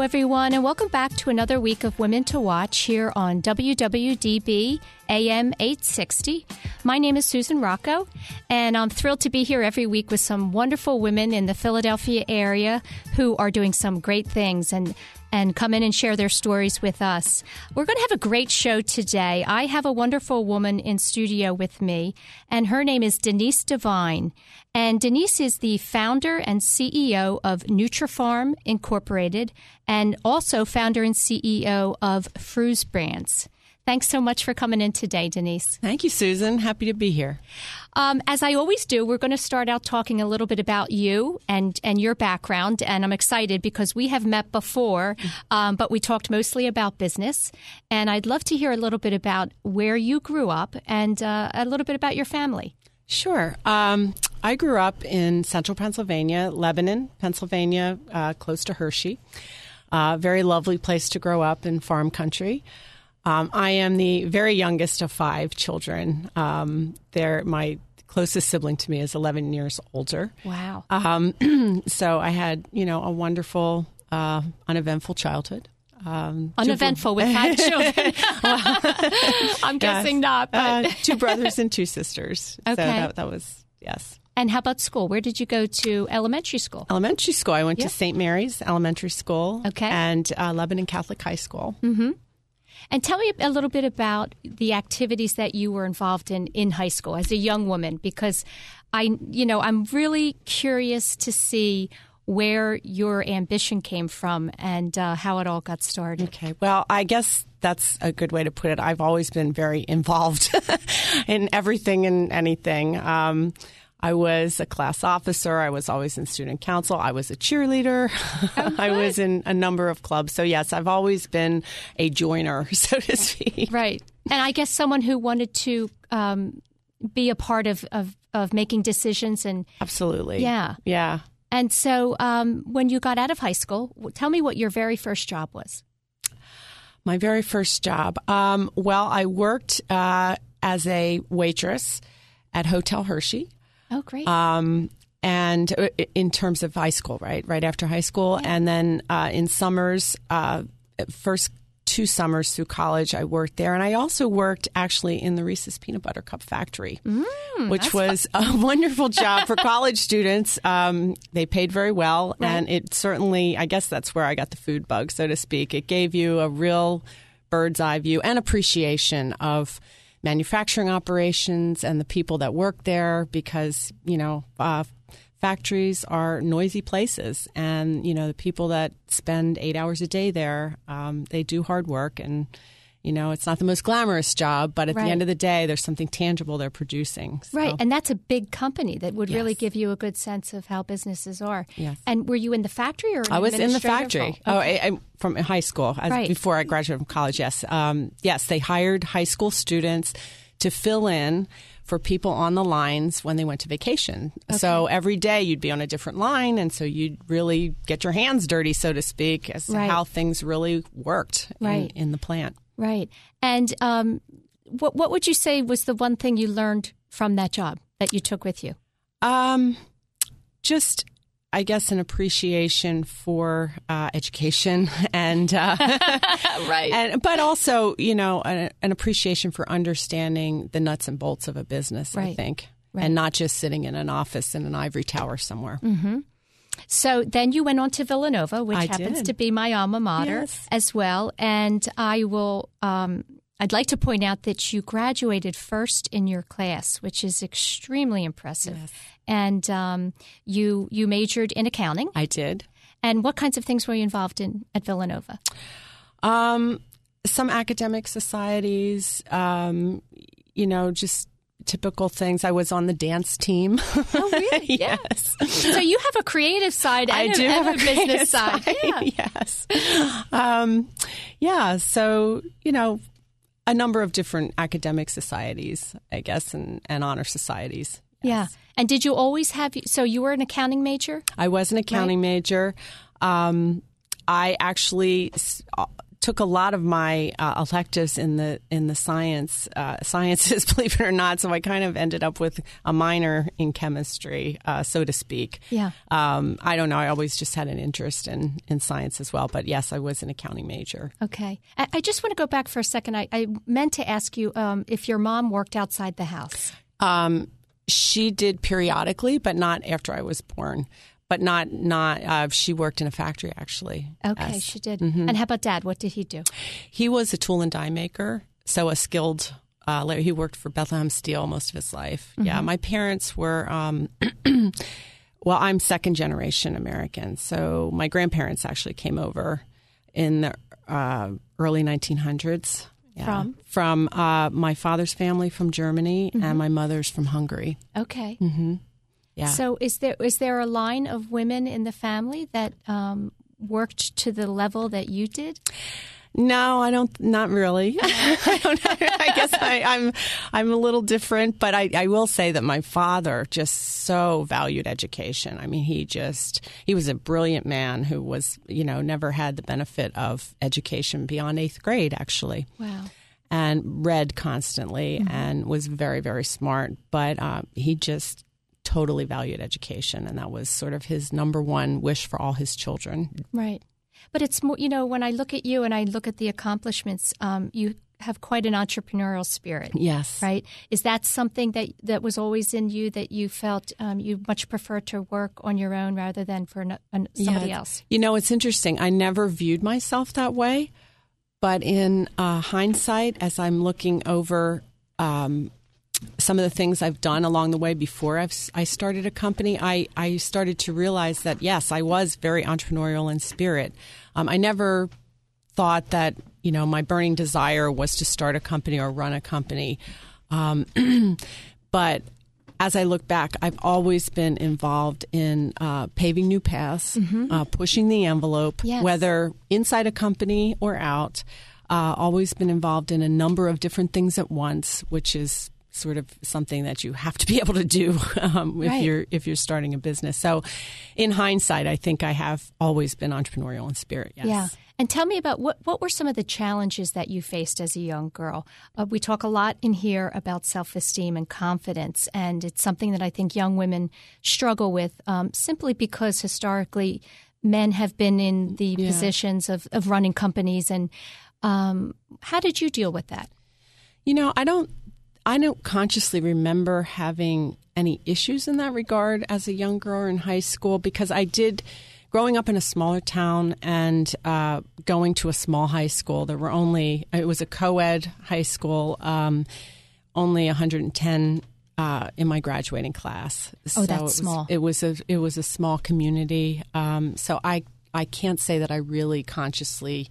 Everyone, and welcome back to another week of Women to Watch here on WWDB AM 860. My name is Susan Rocco, and I'm thrilled to be here every week with some wonderful women in the Philadelphia area who are doing some great things and and come in and share their stories with us. We're going to have a great show today. I have a wonderful woman in studio with me, and her name is Denise Devine. And Denise is the founder and CEO of Nutrifarm Incorporated and also founder and CEO of Froose Brands. Thanks so much for coming in today, Denise. Thank you, Susan. Happy to be here. Um, as I always do, we're going to start out talking a little bit about you and, and your background. And I'm excited because we have met before, um, but we talked mostly about business. And I'd love to hear a little bit about where you grew up and uh, a little bit about your family. Sure. Um, I grew up in central Pennsylvania, Lebanon, Pennsylvania, uh, close to Hershey. Uh, very lovely place to grow up in farm country. Um, I am the very youngest of five children. Um, they're my closest sibling to me is 11 years older. Wow. Um, so I had, you know, a wonderful, uh, uneventful childhood. Um, uneventful with five children. I'm guessing yes. not. But. Uh, two brothers and two sisters. Okay. So that, that was, yes. And how about school? Where did you go to elementary school? Elementary school. I went yep. to St. Mary's Elementary School. Okay. And uh, Lebanon Catholic High School. Mm-hmm. And tell me a little bit about the activities that you were involved in in high school as a young woman, because I, you know, I'm really curious to see where your ambition came from and uh, how it all got started. Okay. Well, I guess that's a good way to put it. I've always been very involved in everything and anything. Um, I was a class officer. I was always in student council. I was a cheerleader. Oh, I was in a number of clubs. So, yes, I've always been a joiner, so to speak. Right. And I guess someone who wanted to um, be a part of, of, of making decisions and. Absolutely. Yeah. Yeah. And so, um, when you got out of high school, tell me what your very first job was. My very first job. Um, well, I worked uh, as a waitress at Hotel Hershey. Oh, great. Um, and uh, in terms of high school, right? Right after high school. Yeah. And then uh, in summers, uh, first two summers through college, I worked there. And I also worked actually in the Reese's Peanut Butter Cup factory, mm, which was a wonderful job for college students. Um, they paid very well. Right. And it certainly, I guess that's where I got the food bug, so to speak. It gave you a real bird's eye view and appreciation of manufacturing operations and the people that work there because, you know, uh, factories are noisy places. And, you know, the people that spend eight hours a day there, um, they do hard work and, you know, it's not the most glamorous job, but at right. the end of the day, there's something tangible they're producing. So. Right. And that's a big company that would yes. really give you a good sense of how businesses are. Yes. And were you in the factory or I was in the factory. Oh, okay. I, I, from high school, as, right. before I graduated from college, yes. Um, yes, they hired high school students to fill in for people on the lines when they went to vacation. Okay. So every day you'd be on a different line, and so you'd really get your hands dirty, so to speak, as right. to how things really worked right. in, in the plant. Right. And um, what what would you say was the one thing you learned from that job that you took with you? Um, just I guess an appreciation for uh, education and uh, right, and but also you know an, an, appreciation for understanding the nuts and bolts of a business. Right. I think, right. and not just sitting in an office in an ivory tower somewhere. Mm-hmm. So then you went on to Villanova, which I happens did. to be my alma mater yes. as well, and I will. Um, I'd like to point out that you graduated first in your class, which is extremely impressive. Yes. And um, you you majored in accounting. I did. And what kinds of things were you involved in at Villanova? Um, some academic societies. Um, you know, just typical things. I was on the dance team. Oh, really? yes. So you have a creative side and I a, do and have a business side. side. Yeah. yes. Um, yeah. So you know, a number of different academic societies, I guess, and, and honor societies. Yeah. And did you always have? So you were an accounting major. I was an accounting Right. major. Um, I actually uh, took a lot of my uh, electives in the in the science uh, sciences, believe it or not. So I kind of ended up with a minor in chemistry, uh, so to speak. Yeah. Um, I don't know. I always just had an interest in in science as well. But yes, I was an accounting major. Okay. I, I just want to go back for a second. I, I meant to ask you um, if your mom worked outside the house. Um, she did periodically, but not after I was born. But not not. Uh, she worked in a factory actually. Okay, Yes. she did. And how about dad? What did he do? He was a tool and die maker, so a skilled. Uh, he worked for Bethlehem Steel most of his life. Yeah, my parents were. Um, well, I'm second generation American, so my grandparents actually came over in the uh, early 1900s. Yeah. From? from uh, my father's family from Germany and my mother's from Hungary. Okay. Yeah. So is there is there a line of women in the family that um, worked to the level that you did? No, I don't. Not really. I don't. I guess I, I'm I'm a little different, but I, I will say that my father just so valued education. I mean, he just he was a brilliant man who was you know never had the benefit of education beyond eighth grade actually, Wow. and read constantly and was very very smart. But uh, he just totally valued education, and that was sort of his number one wish for all his children. Right. But it's more, you know, when I look at you and I look at the accomplishments, um, you have quite an entrepreneurial spirit. Yes. Right? Is that something that that was always in you that you felt um, you much prefer to work on your own rather than for an, an, somebody Yeah. else? You know, it's interesting. I never viewed myself that way, but in uh, hindsight, as I'm looking over um, some of the things I've done along the way before I've, I started a company, I, I started to realize that yes, I was very entrepreneurial in spirit. Um, I never thought that you know my burning desire was to start a company or run a company, um, but as I look back, I've always been involved in uh, paving new paths, uh, pushing the envelope, Yes. whether inside a company or out. Uh, always been involved in a number of different things at once, which is sort of something that you have to be able to do um, if Right. you're if you're starting a business. So, in hindsight, I think I have always been entrepreneurial in spirit. Yes. Yeah. And tell me about what what were some of the challenges that you faced as a young girl? Uh, we talk a lot in here about self esteem and confidence, and it's something that I think young women struggle with um, simply because historically men have been in the positions of, of running companies. And um, how did you deal with that? You know, I don't I don't consciously remember having any issues in that regard as a young girl in high school because I did growing up in a smaller town and uh, going to a small high school. There were only it was a co-ed high school, um, only 110 uh, in my graduating class. Oh, So that's it was, small. It was a it was a small community. Um, so I I can't say that I really consciously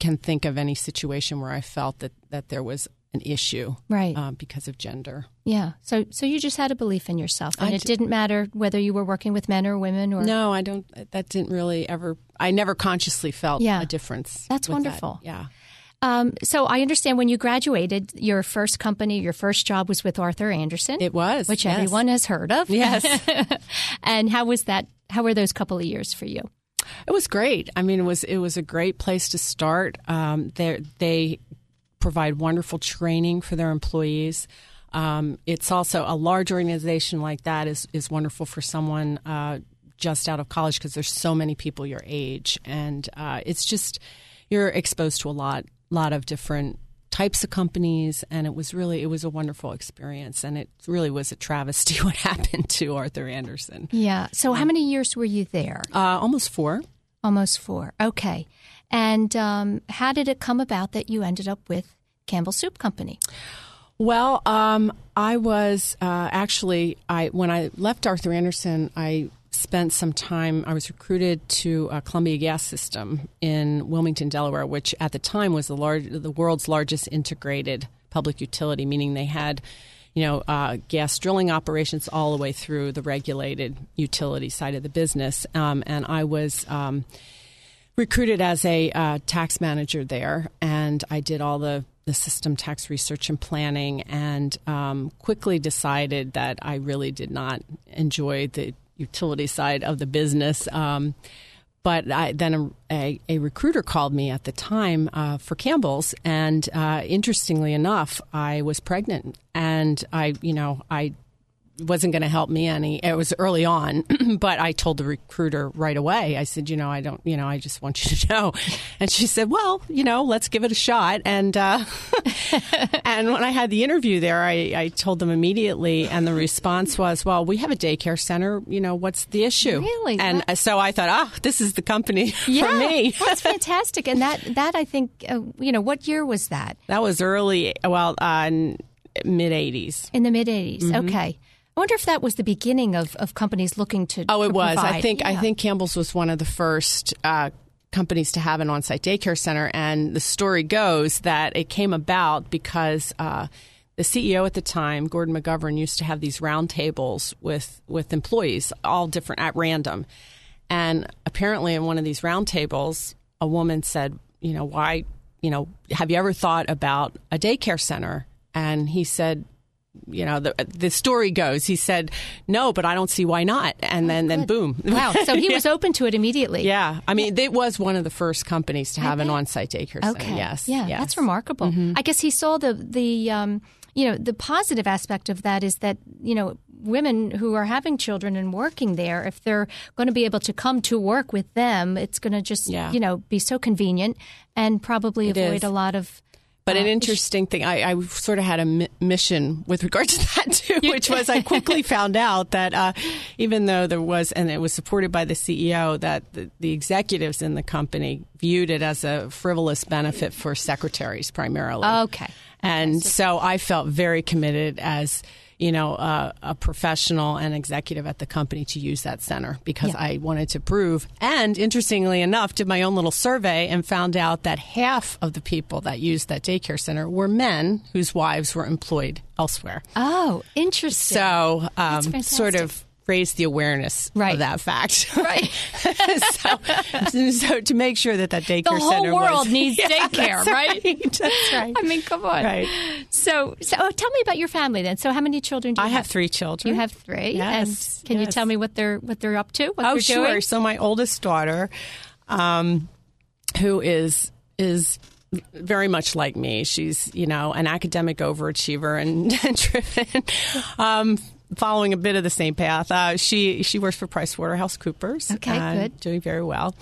can think of any situation where I felt that, that there was an issue Right. uh, because of gender. yeah. So so you just had a belief in yourself, and I it d- didn't matter whether you were working with men or women or No, I don't. That didn't really ever. I never consciously felt Yeah. a difference. That's with that. wonderful. Yeah. Um, so I understand when you graduated, your first company, your first job was with Arthur Andersen. It was, which yes. everyone has heard of. Yes. and how was that? How were those couple of years for you? It was great. I mean, it was it was a great place to start. Um, they provide wonderful training for their employees. Um, it's also a large organization like that is is wonderful for someone uh, just out of college because there's so many people your age, and uh, it's just you're exposed to a lot lot of different types of companies and it was really it was a wonderful experience and it really was a travesty what happened to Arthur Andersen. Yeah. So how many years were you there? Uh, almost four. Almost four. Okay. And um, how did it come about that you ended up with Campbell Soup Company? Well, um, I was uh, actually I when I left Arthur Andersen, I spent some time. I was recruited to uh, Columbia Gas System in Wilmington, Delaware, which at the time was the large, the world's largest integrated public utility, meaning they had. You know, uh, gas drilling operations all the way through the regulated utility side of the business, um, and I was um, recruited as a uh, tax manager there, and I did all the the system tax research and planning, and um, quickly decided that I really did not enjoy the utility side of the business. Um, but I, then a, a, a, recruiter called me at the time uh, for Campbell's, and uh, interestingly enough, I was pregnant, and I, you know, I wasn't going to help me any. It was early on, but I told the recruiter right away. I said, you know, I don't, you know, I just want you to know. And she said, well, you know, let's give it a shot. And uh, and when I had the interview there, I, I told them immediately, and the response was, well, we have a daycare center. You know, what's the issue? Really? And that- so I thought, oh, this is the company yeah, for me. that's fantastic. And that that I think, uh, you know, what year was that? That was early. Well, uh, mid '80s. In the mid '80s. Mm-hmm. Okay. I wonder if that was the beginning of, of companies looking to. Oh, it to was. Provide. I think yeah. I think Campbell's was one of the first uh, companies to have an on-site daycare center, and the story goes that it came about because. Uh, the CEO at the time, Gordon McGovern, used to have these roundtables with with employees, all different at random. And apparently, in one of these roundtables, a woman said, "You know, why? You know, have you ever thought about a daycare center?" And he said, you know the the story goes he said no but i don't see why not and then then boom wow so he yeah. was open to it immediately yeah i mean it was one of the first companies to have an on-site daycare okay. center yes yeah yes. that's remarkable mm-hmm. i guess he saw the the um, you know the positive aspect of that is that you know women who are having children and working there if they're going to be able to come to work with them it's going to just Yeah. you know be so convenient and probably It avoid is. a lot of But uh, an interesting thing, I, I sort of had a mi- mission with regard to that too, which was I quickly found out that uh, even though there was, and it was supported by the CEO, that the, the executives in the company viewed it as a frivolous benefit for secretaries primarily. Okay. And so I felt very committed as you know, uh, a professional and executive at the company to use that center because Yeah. I wanted to prove. And interestingly enough, did my own little survey and found out that half of the people that used that daycare center were men whose wives were employed elsewhere. oh interesting So, um, sort of raised the awareness Right. of that fact. Right. so, so to make sure that that daycare the whole center world was, needs Yeah, daycare that's right That's right. I mean, come on. Right. So, so oh, tell me about your family then. So, how many children do you I have? I have three children. You have three. Yes, And can you tell me what they're what they're up to? What oh, sure. doing? So my oldest daughter, um, who is is very much like me. She's you know an academic overachiever and, and driven. Um, Following a bit of the same path, uh, she she works for PricewaterhouseCoopers. Okay, and good. doing very well.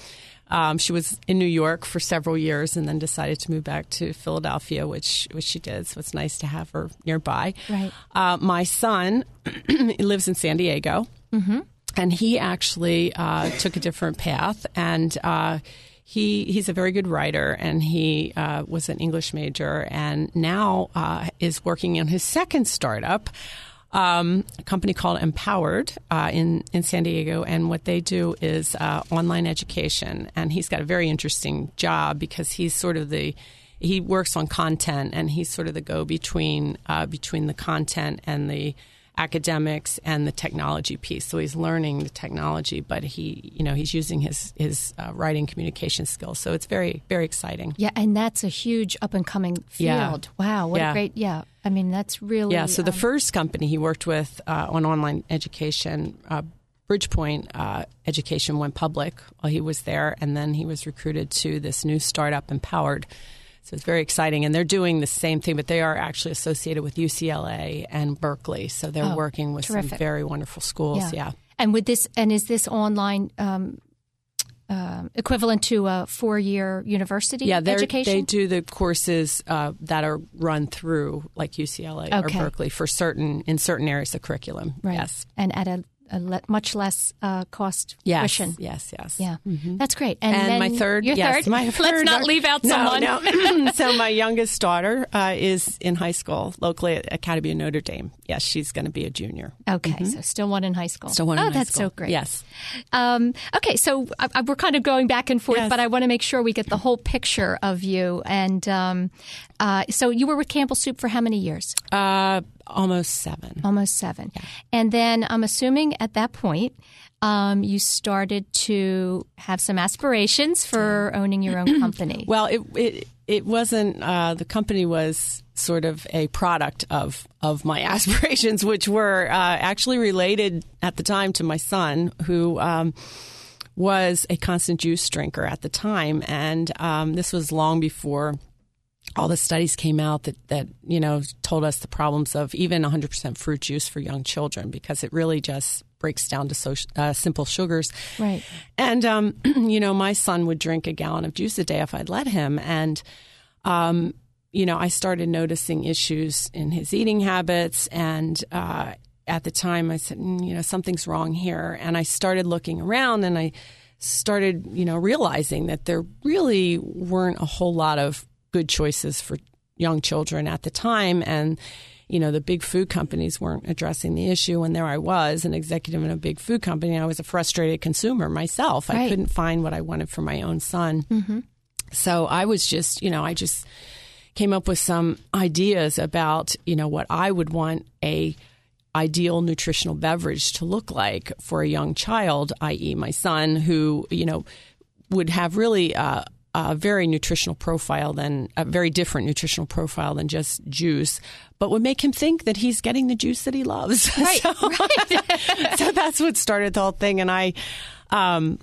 Um, she was in New York for several years and then decided to move back to Philadelphia, which which she did. So it's nice to have her nearby. Right. Uh, my son lives in San Diego, mm-hmm. and he actually uh, took a different path and. Uh, he, he's a very good writer, and he uh, was an English major, and now uh, is working on his second startup, um, a company called Empowered uh, in in San Diego, and what they do is uh, online education. And he's got a very interesting job because he's sort of the he works on content, and he's sort of the go between uh, between the content and the academics and the technology piece. So he's learning the technology, but he you know he's using his his uh, writing communication skills. So it's very very exciting. Yeah, and that's a huge up and coming Yeah. field. Wow, what Yeah. a great yeah. I mean, that's really Yeah. So the um, first company he worked with uh, on online education, uh, Bridgepoint uh, Education, went public while he was there, and then he was recruited to this new startup, Empowered. So it's very exciting, and they're doing the same thing, but they are actually associated with UCLA and Berkeley. So they're Oh, working with terrific. some very wonderful schools. Yeah. And with this, and is this online um, um, equivalent to a four year university Yeah, education? they do the courses uh, that are run through like UCLA Okay. or Berkeley for certain in certain areas of curriculum. right. Yes, and at a, a le- much less uh, cost yes, tuition. yes, yes. Yeah, that's great. And, And then my third, your yes, third. my Let's not leave out no, someone. No. so my youngest daughter uh, is in high school locally at Academy of Notre Dame. Yes, she's going to be a junior. Okay, so still one in high school. Still one oh, in high that's school. so great. Yes. Um, okay, so I, I, we're kind of going back and forth, Yes. but I want to make sure we get the whole picture of you. And um, uh, so you were with Campbell Soup for how many years? Uh, almost seven. Almost seven. And then I'm assuming at that point um, you started to have some aspirations for owning your own company. Well, it it it wasn't. Uh, the company was sort of a product of of my aspirations, which were uh, actually related at the time to my son, who. Um, was a constant juice drinker at the time, and um, this was long before all the studies came out that, that you know told us the problems of even 100% fruit juice for young children because it really just breaks down to so, uh, simple sugars. Right. And um, you know, my son would drink a gallon of juice a day if I'd let him, and um, you know, I started noticing issues in his eating habits, and uh, at the time, I said, mm, you know, something's wrong here, and I started looking around, and I started, you know, realizing that there really weren't a whole lot of good choices for young children at the time. And, you know, the big food companies weren't addressing the issue. And there I was, an executive in a big food company. I was a frustrated consumer myself. Right. I couldn't find what I wanted for my own son. Mm-hmm. So I was just, you know, I just came up with some ideas about, you know, what I would want a ideal nutritional beverage to look like for a young child, i.e., my son, who, you know, would have really uh, a very nutritional profile than a very different nutritional profile than just juice, but would make him think that he's getting the juice that he loves. Right, so, right. so that's what started the whole thing. And I, um,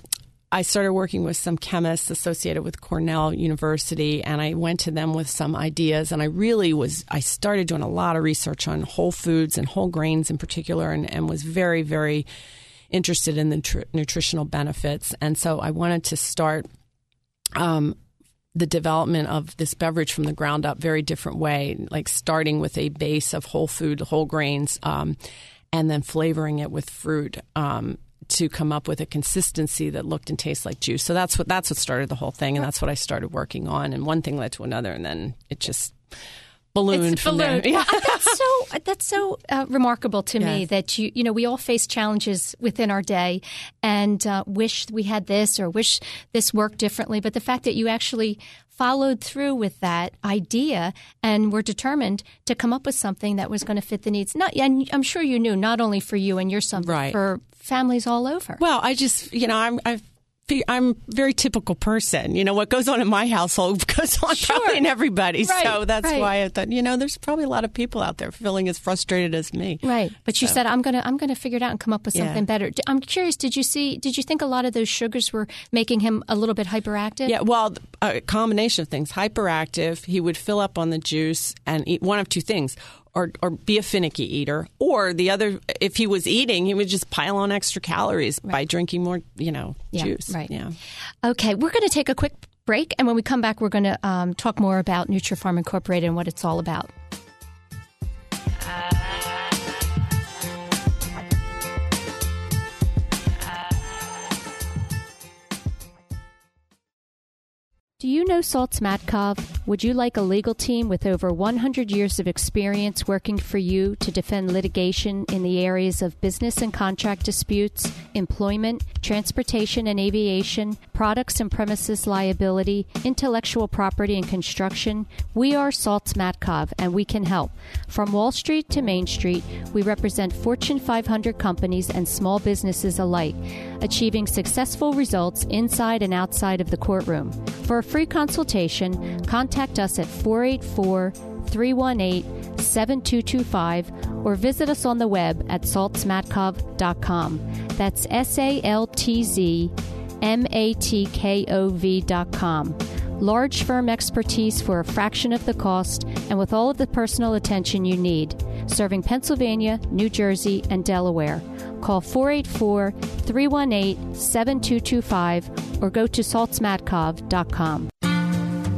I started working with some chemists associated with Cornell University, and I went to them with some ideas. And I really was, I started doing a lot of research on whole foods and whole grains in particular, and, and was very, very interested in the tr- nutritional benefits. And so I wanted to start um, the development of this beverage from the ground up very different way, like starting with a base of whole food, whole grains, um, and then flavoring it with fruit um, to come up with a consistency that looked and tasted like juice. So that's what that's what started the whole thing, and that's what I started working on. And one thing led to another, and then it just ballooned It's ballooned. there. Well, that's so that's so uh, remarkable to me that you you know we all face challenges within our day and uh, wish we had this or wish this worked differently. But the fact that you actually followed through with that idea and were determined to come up with something that was going to fit the needs. Not and I'm sure you knew not only for you and your son, Right. for families all over. Well, I just, you know, I'm, I've, I'm a very typical person. You know, what goes on in my household goes on Sure. probably in everybody's. Right, so that's right. why I thought, you know, there's probably a lot of people out there feeling as frustrated as me. Right, but you said I'm gonna I'm gonna figure it out and come up with Yeah. something better. I'm curious. Did you see? Did you think a lot of those sugars were making him a little bit hyperactive? Yeah, well, a combination of things. Hyperactive, he would fill up on the juice and eat one of two things. Or, or be a finicky eater, or the other. If he was eating, he would just pile on extra calories by drinking more, you know, Yeah, juice. right. Yeah. Okay, we're going to take a quick break, and when we come back, we're going to um, talk more about NutriFarm Incorporated and what it's all about. Do you know Saltz Matkov? Would you like a legal team with over 100 years of experience working for you to defend litigation in the areas of business and contract disputes, employment, transportation and aviation, products and premises liability, intellectual property and construction? We are Saltz Matkov and we can help. From Wall Street to Main Street, we represent Fortune 500 companies and small businesses alike, achieving successful results inside and outside of the courtroom. For a free consultation, contact us at 484 318 7225 or visit us on the web at saltzmatkov.com. That's S A L T Z M A T K O V.com. Large firm expertise for a fraction of the cost and with all of the personal attention you need. Serving Pennsylvania, New Jersey, and Delaware. Call 484 318 7225 or go to saltzmatkov.com.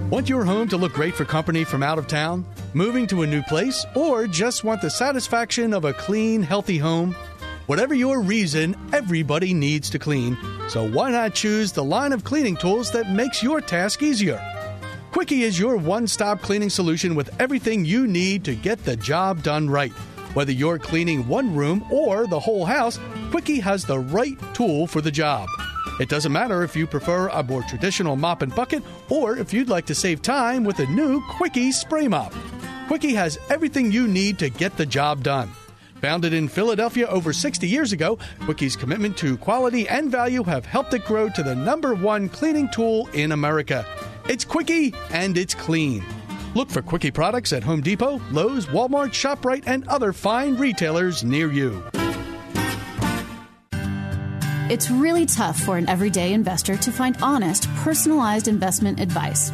Want your home to look great for company from out of town? Moving to a new place? Or just want the satisfaction of a clean, healthy home? Whatever your reason, everybody needs to clean. So why not choose the line of cleaning tools that makes your task easier? Quickie is your one stop cleaning solution with everything you need to get the job done right. Whether you're cleaning one room or the whole house, Quickie has the right tool for the job. It doesn't matter if you prefer a more traditional mop and bucket or if you'd like to save time with a new Quickie spray mop. Quickie has everything you need to get the job done. Founded in Philadelphia over 60 years ago, Quickie's commitment to quality and value have helped it grow to the number one cleaning tool in America. It's Quickie and it's clean. Look for Quickie products at Home Depot, Lowe's, Walmart, ShopRite, and other fine retailers near you. It's really tough for an everyday investor to find honest, personalized investment advice.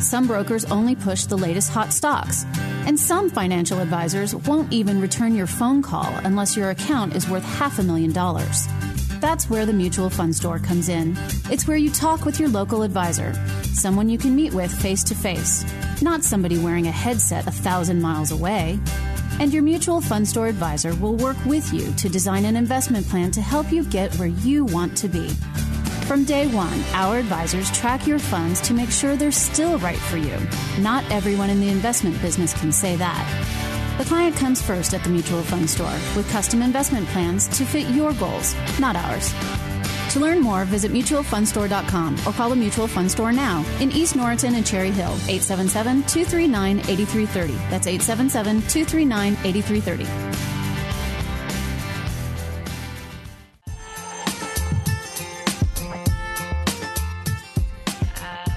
Some brokers only push the latest hot stocks, and some financial advisors won't even return your phone call unless your account is worth half a million dollars. That's where the Mutual Fund Store comes in. It's where you talk with your local advisor, someone you can meet with face to face, not somebody wearing a headset a thousand miles away. And your mutual fund store advisor will work with you to design an investment plan to help you get where you want to be. From day one, our advisors track your funds to make sure they're still right for you. Not everyone in the investment business can say that. The client comes first at the mutual fund store with custom investment plans to fit your goals, not ours. To learn more, visit mutualfundstore.com or call the Mutual Fund Store now in East Norriton and Cherry Hill, 877 239 8330. That's 877 239 8330.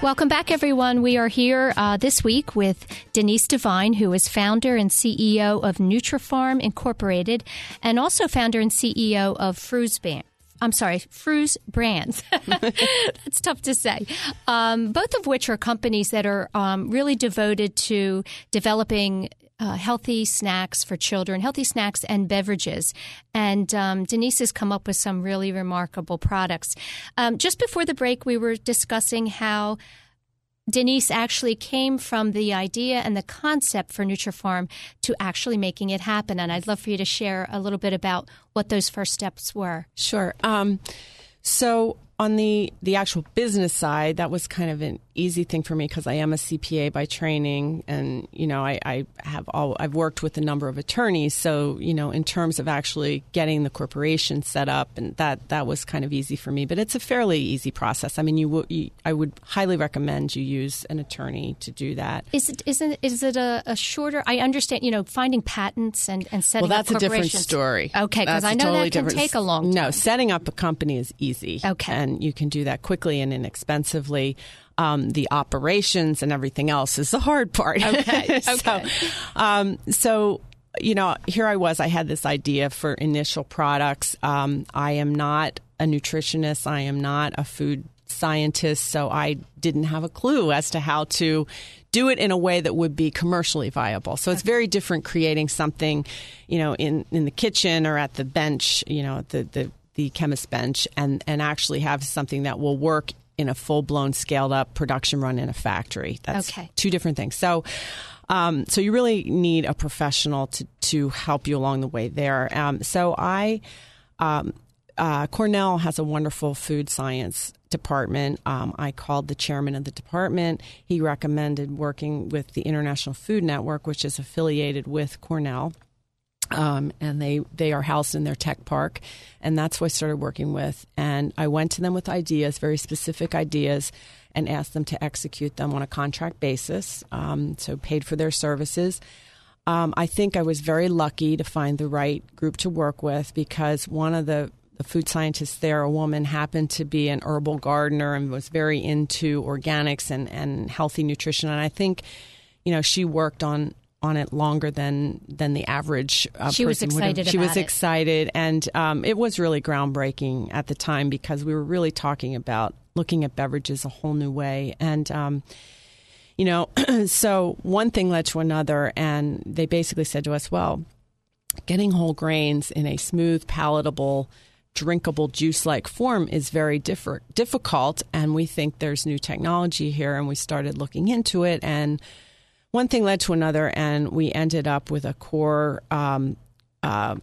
Welcome back, everyone. We are here uh, this week with Denise Devine, who is founder and CEO of Nutrifarm Incorporated, and also founder and CEO of Froose Band. I'm sorry, Froose Brands. That's tough to say. Um, both of which are companies that are um, really devoted to developing uh, healthy snacks for children, healthy snacks and beverages. And um, Denise has come up with some really remarkable products. Um, just before the break, we were discussing how Denise actually came from the idea and the concept for Nutrifarm to actually making it happen. And I'd love for you to share a little bit about what those first steps were. Sure. Um, so on the the actual business side, that was kind of an easy thing for me because I am a CPA by training, and you know I, I, have all I've worked with a number of attorneys. So you know, in terms of actually getting the corporation set up, and that that was kind of easy for me. But it's a fairly easy process. I mean, you, you I would highly recommend you use an attorney to do that. Is it is it is it a, a shorter? I understand. You know, finding patents and and setting. Up. Well, that's a different story. Okay, because I know totally that can different. take a long. time. No, setting up a company is easy. Okay, and you can do that quickly and inexpensively. Um, the operations and everything else is the hard part. Okay. so, okay. Um, so you know, here I was. I had this idea for initial products. Um, I am not a nutritionist. I am not a food scientist, so I didn't have a clue as to how to do it in a way that would be commercially viable. So it's very different creating something, you know, in in the kitchen or at the bench, you know, the the the chemist bench, and and actually have something that will work in a full blown scaled up production run in a factory. That's okay. two different things. So. Um, so you really need a professional to, to help you along the way there. Um, so I, um, uh, Cornell has a wonderful food science department. Um, I called the chairman of the department. He recommended working with the International Food Network, which is affiliated with Cornell. Um, and they, they are housed in their tech park. And that's who I started working with. And I went to them with ideas, very specific ideas, and asked them to execute them on a contract basis. Um, so paid for their services. Um, I think I was very lucky to find the right group to work with because one of the, the food scientists there, a woman, happened to be an herbal gardener and was very into organics and, and healthy nutrition. And I think, you know, she worked on on it longer than than the average uh, she was excited she was it. excited and um, it was really groundbreaking at the time because we were really talking about looking at beverages a whole new way and um, you know so one thing led to another and they basically said to us well getting whole grains in a smooth palatable drinkable juice like form is very differ- difficult and we think there's new technology here and we started looking into it and one thing led to another, and we ended up with a core um, uh,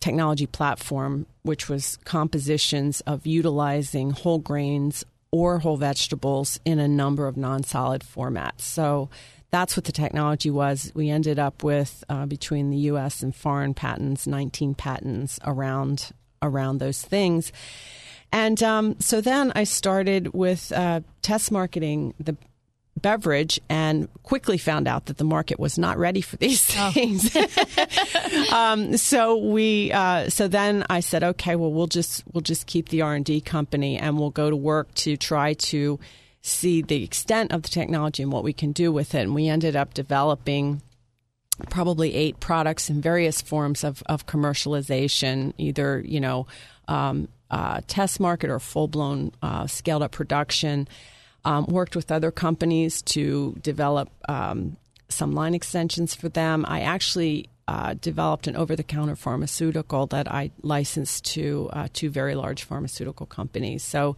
technology platform, which was compositions of utilizing whole grains or whole vegetables in a number of non solid formats. So that's what the technology was. We ended up with, uh, between the US and foreign patents, 19 patents around, around those things. And um, so then I started with uh, test marketing the beverage and quickly found out that the market was not ready for these things. Oh. um, so we, uh, so then I said, okay, well, we'll just we'll just keep the R and D company and we'll go to work to try to see the extent of the technology and what we can do with it. And we ended up developing probably eight products in various forms of, of commercialization, either you know. Um, uh, test market or full blown uh, scaled up production. Um, worked with other companies to develop um, some line extensions for them. I actually uh, developed an over the counter pharmaceutical that I licensed to uh, two very large pharmaceutical companies. So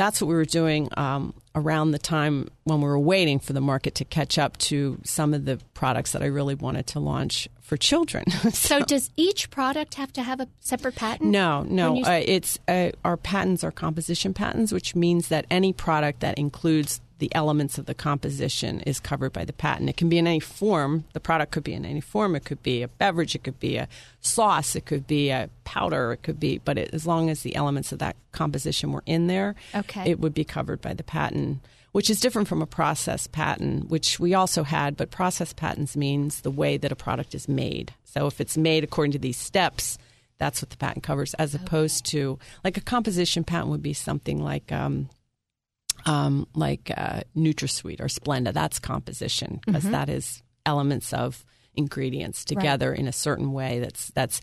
that's what we were doing um, around the time when we were waiting for the market to catch up to some of the products that I really wanted to launch for children. so, so, does each product have to have a separate patent? No, no. You... Uh, it's uh, our patents are composition patents, which means that any product that includes the elements of the composition is covered by the patent. It can be in any form. The product could be in any form. It could be a beverage. It could be a sauce. It could be a powder. It could be, but it, as long as the elements of that composition were in there, okay. it would be covered by the patent. Which is different from a process patent, which we also had, but process patents means the way that a product is made. So if it's made according to these steps, that's what the patent covers, as okay. opposed to like a composition patent would be something like um, um, like uh, NutraSweet or Splenda. That's composition because mm-hmm. is elements of ingredients together right. in a certain way that's that's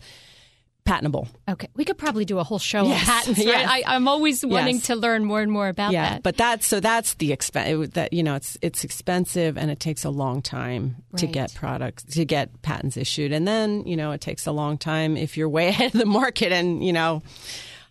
patentable. Okay, we could probably do a whole show yes. on patents. Right? Yes. I, am always wanting yes. to learn more and more about yeah, that. but that's so that's the expense. That you know, it's it's expensive and it takes a long time right. to get products to get patents issued, and then you know it takes a long time if you're way ahead of the market and you know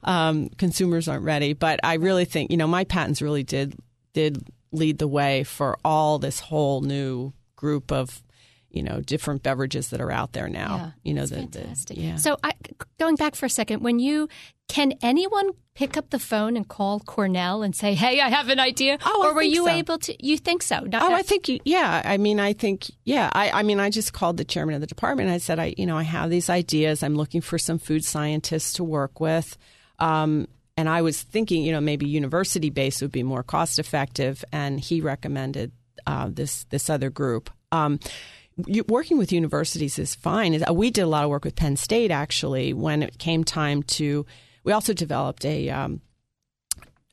um, consumers aren't ready. But I really think you know my patents really did did lead the way for all this whole new group of you know different beverages that are out there now. Yeah, you know, the, fantastic. The, yeah. So I, going back for a second, when you can anyone pick up the phone and call Cornell and say, "Hey, I have an idea," oh, or were you so. able to? You think so? Not, oh, I think you, yeah. I mean, I think yeah. I, I mean, I just called the chairman of the department. I said, I you know, I have these ideas. I'm looking for some food scientists to work with. Um, and I was thinking, you know, maybe university based would be more cost effective. And he recommended uh, this this other group. Um, working with universities is fine. We did a lot of work with Penn State actually when it came time to. We also developed a um,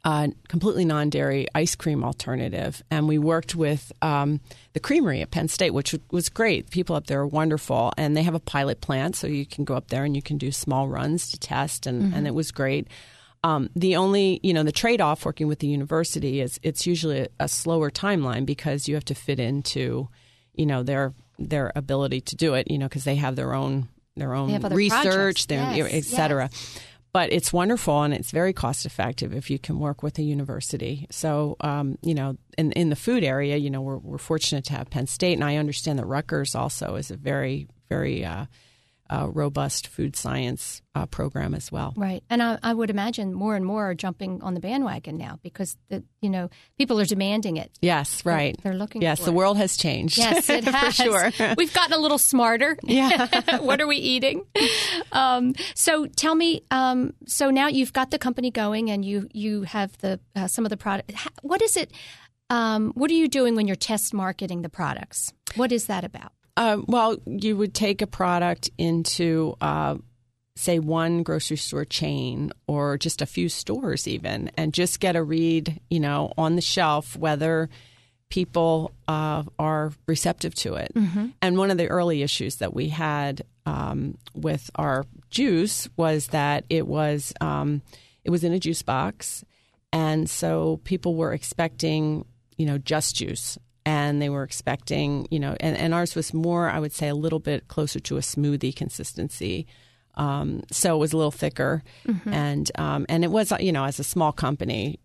a completely non dairy ice cream alternative. And we worked with um, the creamery at Penn State, which was great. People up there are wonderful. And they have a pilot plant, so you can go up there and you can do small runs to test, and, mm-hmm. and it was great. Um, the only, you know, the trade off working with the university is it's usually a, a slower timeline because you have to fit into, you know, their their ability to do it, you know, because they have their own their own research, their, yes, et cetera. Yes but it's wonderful and it's very cost effective if you can work with a university. So, um, you know, in, in the food area, you know, we're, we're fortunate to have Penn State, and I understand that Rutgers also is a very, very uh, uh, robust food science uh, program as well. Right, and I, I, would imagine more and more are jumping on the bandwagon now because the, you know people are demanding it. Yes, right. They're, they're looking. Yes, the it. world has changed. Yes, it has. For sure, we've gotten a little smarter. Yeah. what are we eating? Um, so tell me. Um, so now you've got the company going, and you you have the uh, some of the product. What is it? Um, what are you doing when you're test marketing the products? What is that about? Uh, well, you would take a product into, uh, say, one grocery store chain or just a few stores, even, and just get a read, you know, on the shelf whether people uh, are receptive to it. Mm-hmm. And one of the early issues that we had um, with our juice was that it was um, it was in a juice box, and so people were expecting, you know, just juice and they were expecting, you know, and, and ours was more, I would say, a little bit closer to a smoothie consistency. Um, so it was a little thicker, mm-hmm. and um, and it was, you know, as a small company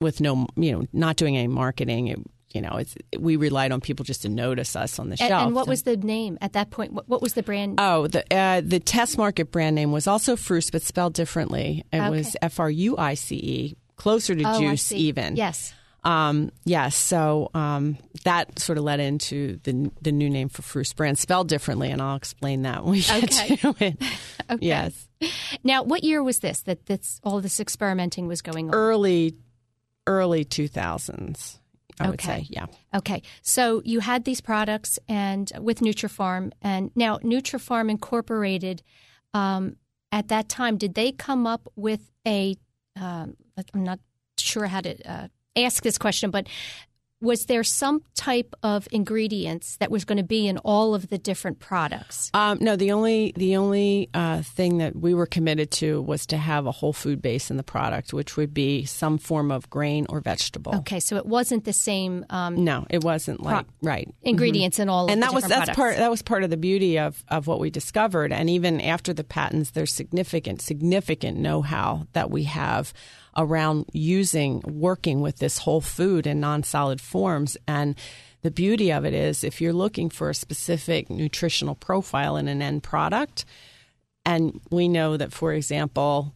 with no, you know, not doing any marketing, it, you know, it's we relied on people just to notice us on the and, shelf. And what was the name at that point? What, what was the brand? Oh, the uh, the test market brand name was also Fruice, but spelled differently. It okay. was F R U I C E, closer to oh, juice even. Yes. Um, yes, so um, that sort of led into the the new name for Froose brand, spelled differently, and I'll explain that when we get okay. to it. okay. Yes. Now, what year was this that that's all this experimenting was going on? Early, early two thousands. I okay. would say, yeah. Okay, so you had these products and with Nutrapharm, and now Nutrapharm Incorporated. Um, at that time, did they come up with a? am um, not sure how to uh, ask this question, but was there some type of ingredients that was going to be in all of the different products? Um, no, the only the only uh, thing that we were committed to was to have a whole food base in the product, which would be some form of grain or vegetable. Okay, so it wasn't the same. Um, no, it wasn't like Pro- right ingredients in all, and of that the was that's products. part that was part of the beauty of of what we discovered. And even after the patents, there's significant significant know how that we have around using working with this whole food in non solid forms and. The beauty of it is, if you're looking for a specific nutritional profile in an end product, and we know that, for example,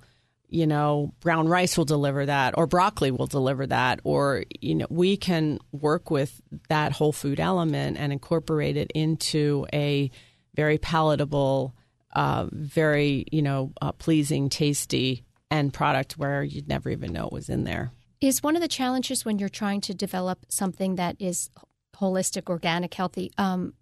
you know, brown rice will deliver that, or broccoli will deliver that, or, you know, we can work with that whole food element and incorporate it into a very palatable, uh, very, you know, uh, pleasing, tasty end product where you'd never even know it was in there. Is one of the challenges when you're trying to develop something that is holistic, organic, healthy, um,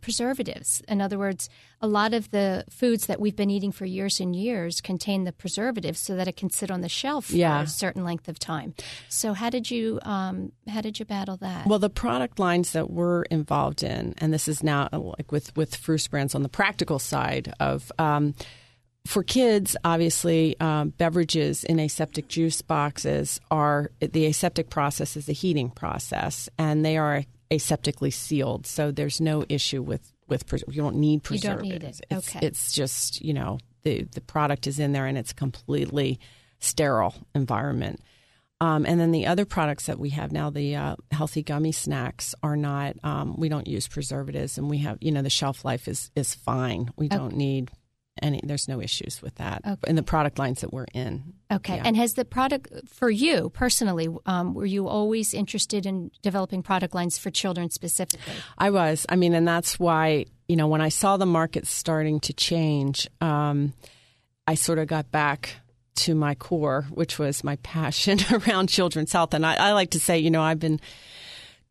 preservatives. In other words, a lot of the foods that we've been eating for years and years contain the preservatives so that it can sit on the shelf Yeah. for a certain length of time. So how did you um, how did you battle that? Well, the product lines that we're involved in, and this is now like with with Froose Brands on the practical side of. Um, for kids, obviously, um, beverages in aseptic juice boxes are the aseptic process is a heating process, and they are aseptically sealed. So there's no issue with with pres- you don't need preservatives. You don't need it. It's, Okay. it's just you know the the product is in there and it's completely sterile environment. Um, and then the other products that we have now, the uh, healthy gummy snacks, are not. Um, we don't use preservatives, and we have you know the shelf life is is fine. We don't need any. There's no issues with that Okay. in the product lines that we're in. Okay. Yeah. And has the product for you personally? Um, were you always interested in developing product lines for children specifically? I was. I mean, and that's why, you know, when I saw the market starting to change, um, I sort of got back to my core, which was my passion around children's health. And I, I like to say, you know, I've been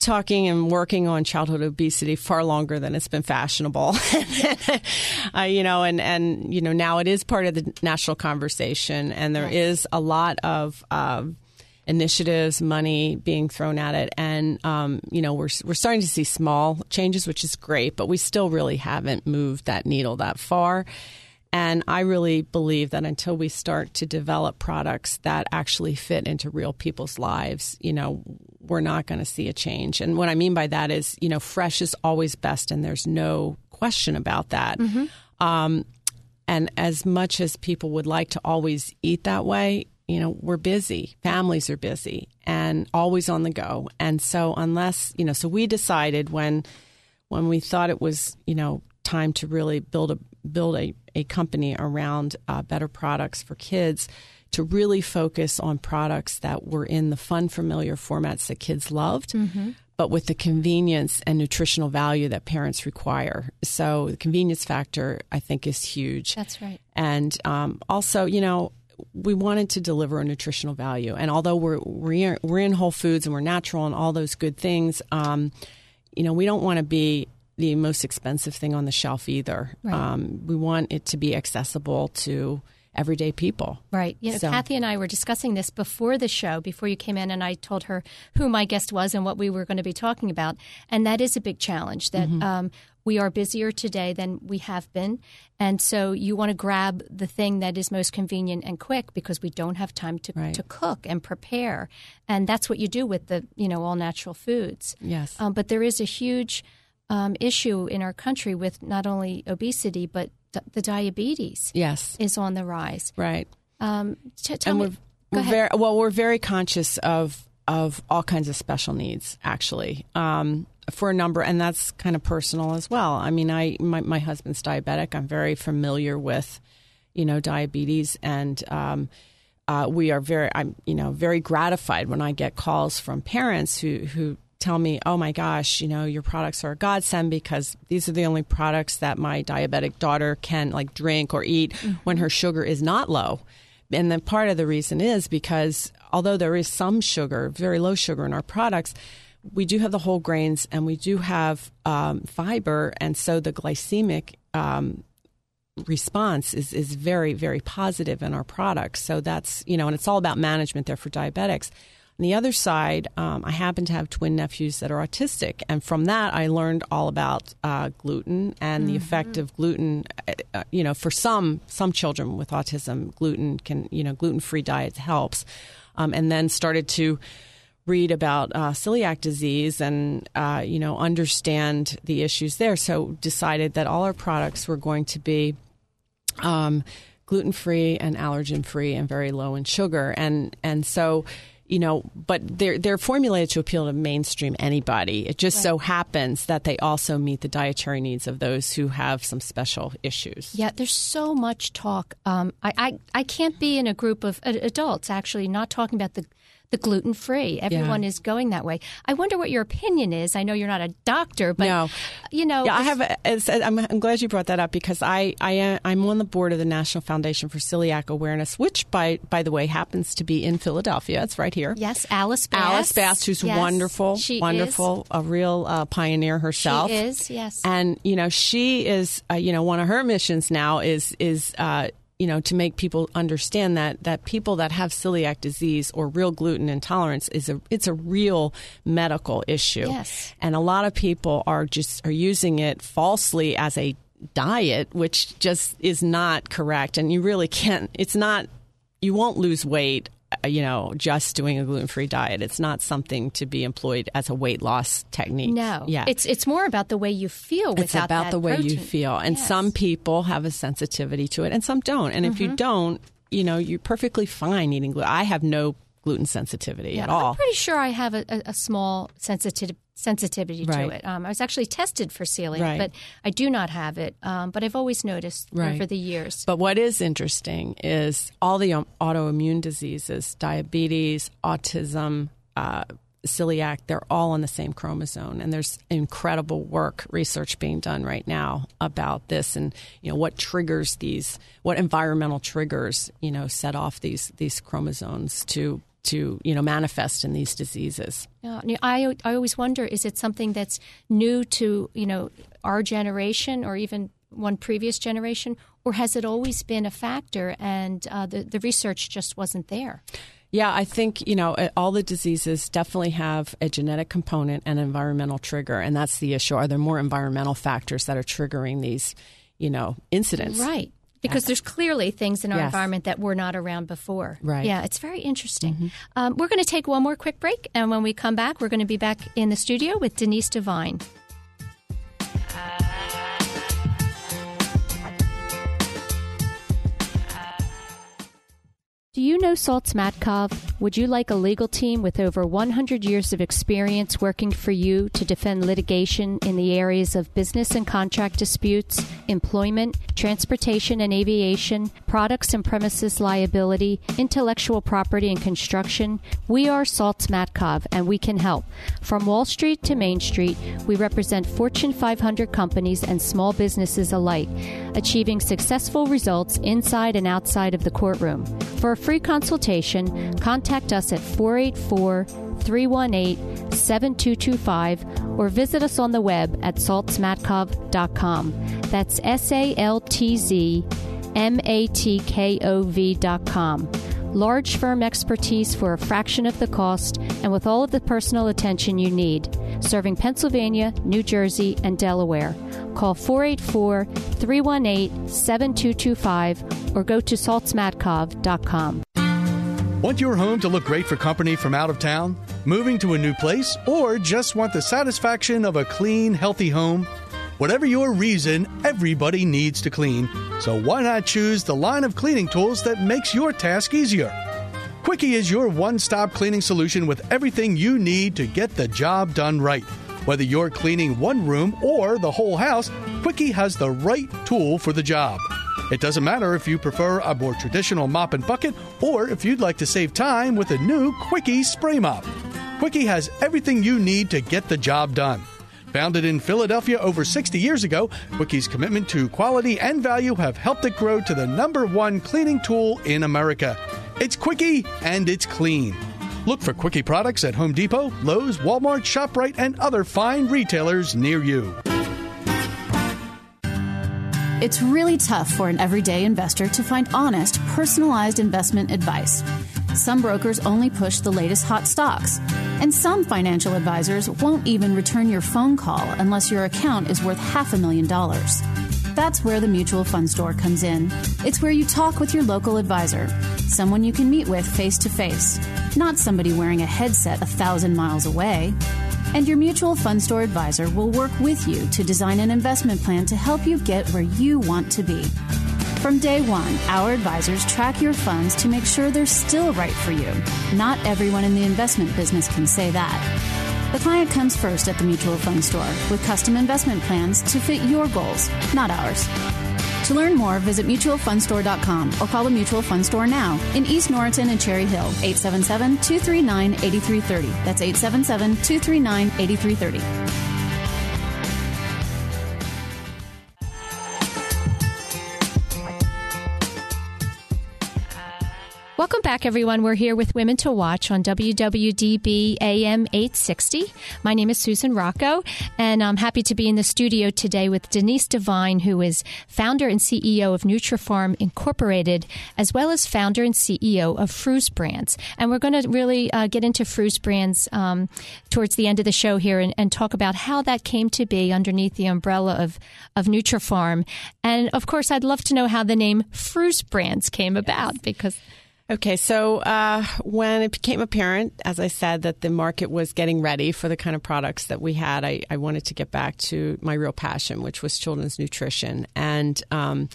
talking and working on childhood obesity far longer than it's been fashionable. uh, you know, and, and, you know, now it is part of the national conversation and there is a lot of, um, initiatives, money being thrown at it, and um, you know we're we're starting to see small changes, which is great, but we still really haven't moved that needle that far. And I really believe that until we start to develop products that actually fit into real people's lives, you know, we're not going to see a change. And what I mean by that is, you know, fresh is always best, and there's no question about that. Um, and as much as people would like to always eat that way, you know, we're busy. Families are busy and always on the go. And so unless, you know, so we decided when when we thought it was, you know, time to really build a build a, a company around uh, better products for kids to really focus on products that were in the fun, familiar formats that kids loved, but with the convenience and nutritional value that parents require. So the convenience factor, I think, is huge. That's right. And um, also, you know, we wanted to deliver a nutritional value. And although we're we're, we're in Whole Foods and we're natural and all those good things, um, you know, we don't want to be the most expensive thing on the shelf either. Right. Um, we want it to be accessible to everyday people. Right. Know, So- Kathy and I were discussing this before the show, before you came in, and I told her who my guest was and what we were going to be talking about. And that is a big challenge that Mm-hmm. um, we are busier today than we have been. And so you want to grab the thing that is most convenient and quick because we don't have time to, Right. to cook and prepare. And that's what you do with the, you know, all natural foods. Yes. Um, but there is a huge um, issue in our country with not only obesity, but th- the diabetes yes. is on the rise. Right. Um, t- tell and me, we're, we're very well. We're very conscious of of all kinds of special needs, actually, um, for a number, and that's kind of personal as well. I mean, I my, my husband's diabetic. I'm very familiar with, you know, diabetes, and um, uh, we are very, I'm you know very gratified when I get calls from parents who who tell me, oh my gosh, you know, your products are a godsend because these are the only products that my diabetic daughter can like drink or eat when her sugar is not low. And then part of the reason is because although there is some sugar, very low sugar in our products, we do have the whole grains and we do have um, fiber, and so the glycemic um, response is is very very positive in our products. So that's you know, and it's all about management there for diabetics. On the other side, um, I happen to have twin nephews that are autistic, and from that, I learned all about uh, gluten and mm-hmm. the effect of gluten. Uh, uh, you know, for some some children with autism, gluten can you know gluten free diets helps, um, and then started to read about uh, celiac disease and uh, you know understand the issues there. So decided that all our products were going to be um, gluten free and allergen free and very low in sugar, and and so you know, but they're they're formulated to appeal to mainstream anybody. It just right. so happens that they also meet the dietary needs of those who have some special issues. Yeah, there's so much talk. Um, I, I I can't be in a group of adults actually not talking about the the gluten free. Everyone yeah. is going that way. I wonder what your opinion is. I know you're not a doctor, but no. you know, yeah, I have. A, I'm, I'm glad you brought that up because I, I I'm on the board of the National Foundation for Celiac Awareness, which by by the way happens to be in Philadelphia. It's right here. Yes, Alice Bast. Alice Bast, who's yes, wonderful, wonderful, is. a real uh, pioneer herself. She is. Yes, and you know she is. Uh, you know, one of her missions now is is. Uh, you know, to make people understand that that people that have celiac disease or real gluten intolerance is a it's a real medical issue. Yes. And a lot of people are just are using it falsely as a diet, which just is not correct. And you really can't. It's not. You won't lose weight you know, just doing a gluten free diet. It's not something to be employed as a weight loss technique. No, yeah, it's it's more about the way you feel. It's about the way protein. you feel, and yes. some people have a sensitivity to it, and some don't. And mm-hmm. if you mm-hmm. don't, you know, you're perfectly fine eating gluten. I have no gluten sensitivity yeah, at all. I'm pretty sure I have a, a small sensitivity sensitivity right. to it. Um, I was actually tested for celiac, right. but I do not have it. Um, but I've always noticed right. over the years. But what is interesting is all the um, autoimmune diseases, diabetes, autism, uh, celiac, they're all on the same chromosome. And there's incredible work, research being done right now about this and, you know, what triggers these, what environmental triggers, you know, set off these, these chromosomes to to you know manifest in these diseases. Yeah, I I always wonder is it something that's new to you know our generation or even one previous generation, or has it always been a factor and uh, the the research just wasn't there? Yeah, I think you know all the diseases definitely have a genetic component and environmental trigger, and that's the issue. Are there more environmental factors that are triggering these, you know, incidents? Right because there's clearly things in our yes. environment that were not around before. Right. Yeah, it's very interesting. Mm-hmm. Um, we're going to take one more quick break, and when we come back, we're going to be back in the studio with Denise Devine. Do you know Saltz Matkov? Would you like a legal team with over 100 years of experience working for you to defend litigation in the areas of business and contract disputes, employment, transportation and aviation, products and premises liability, intellectual property and construction? We are Saltz Matkov and we can help. From Wall Street to Main Street, we represent Fortune 500 companies and small businesses alike, achieving successful results inside and outside of the courtroom. For free consultation, contact us at 484 318 7225 or visit us on the web at saltzmatkov.com. That's S A L T Z M A T K O V.com. Large firm expertise for a fraction of the cost and with all of the personal attention you need. Serving Pennsylvania, New Jersey, and Delaware. Call 484 318 7225 or go to saltzmatkov.com. Want your home to look great for company from out of town? Moving to a new place? Or just want the satisfaction of a clean, healthy home? Whatever your reason, everybody needs to clean. So why not choose the line of cleaning tools that makes your task easier? Quickie is your one stop cleaning solution with everything you need to get the job done right. Whether you're cleaning one room or the whole house, Quickie has the right tool for the job. It doesn't matter if you prefer a more traditional mop and bucket or if you'd like to save time with a new Quickie spray mop. Quickie has everything you need to get the job done. Founded in Philadelphia over 60 years ago, Quickie's commitment to quality and value have helped it grow to the number one cleaning tool in America. It's Quickie and it's clean. Look for Quickie products at Home Depot, Lowe's, Walmart, ShopRite, and other fine retailers near you. It's really tough for an everyday investor to find honest, personalized investment advice. Some brokers only push the latest hot stocks. And some financial advisors won't even return your phone call unless your account is worth half a million dollars. That's where the Mutual Fund Store comes in. It's where you talk with your local advisor, someone you can meet with face to face, not somebody wearing a headset a thousand miles away. And your Mutual Fund Store advisor will work with you to design an investment plan to help you get where you want to be. From day one, our advisors track your funds to make sure they're still right for you. Not everyone in the investment business can say that. The client comes first at the mutual fund store with custom investment plans to fit your goals, not ours. To learn more, visit mutualfundstore.com or call the Mutual Fund Store now in East Norriton and Cherry Hill, 877 239 8330. That's 877 239 8330. Back, everyone. We're here with Women to Watch on WWDB AM 860. My name is Susan Rocco, and I'm happy to be in the studio today with Denise Devine, who is founder and CEO of Nutrapharm Incorporated, as well as founder and CEO of Froose Brands. And we're going to really uh, get into Froose Brands um, towards the end of the show here and, and, talk about how that came to be underneath the umbrella of, of Nutrapharm. And of course, I'd love to know how the name Froose Brands came about because Okay, so uh, when it became apparent, as I said, that the market was getting ready for the kind of products that we had, I, I wanted to get back to my real passion, which was children's nutrition. And um,